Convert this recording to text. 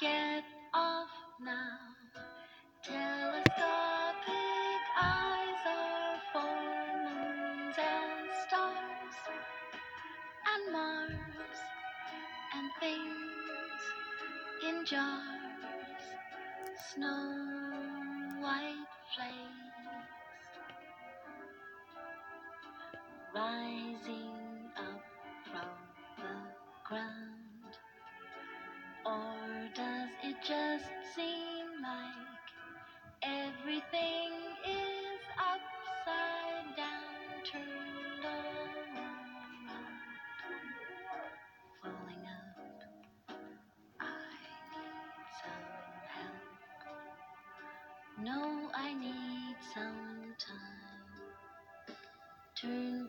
get off now? Telescopic eyes are for moons and stars and Mars and things in jars, snow white flakes rising up from the ground. It just seem like everything is upside down, turned around? Falling up, I need some help. No, I need some time. Turn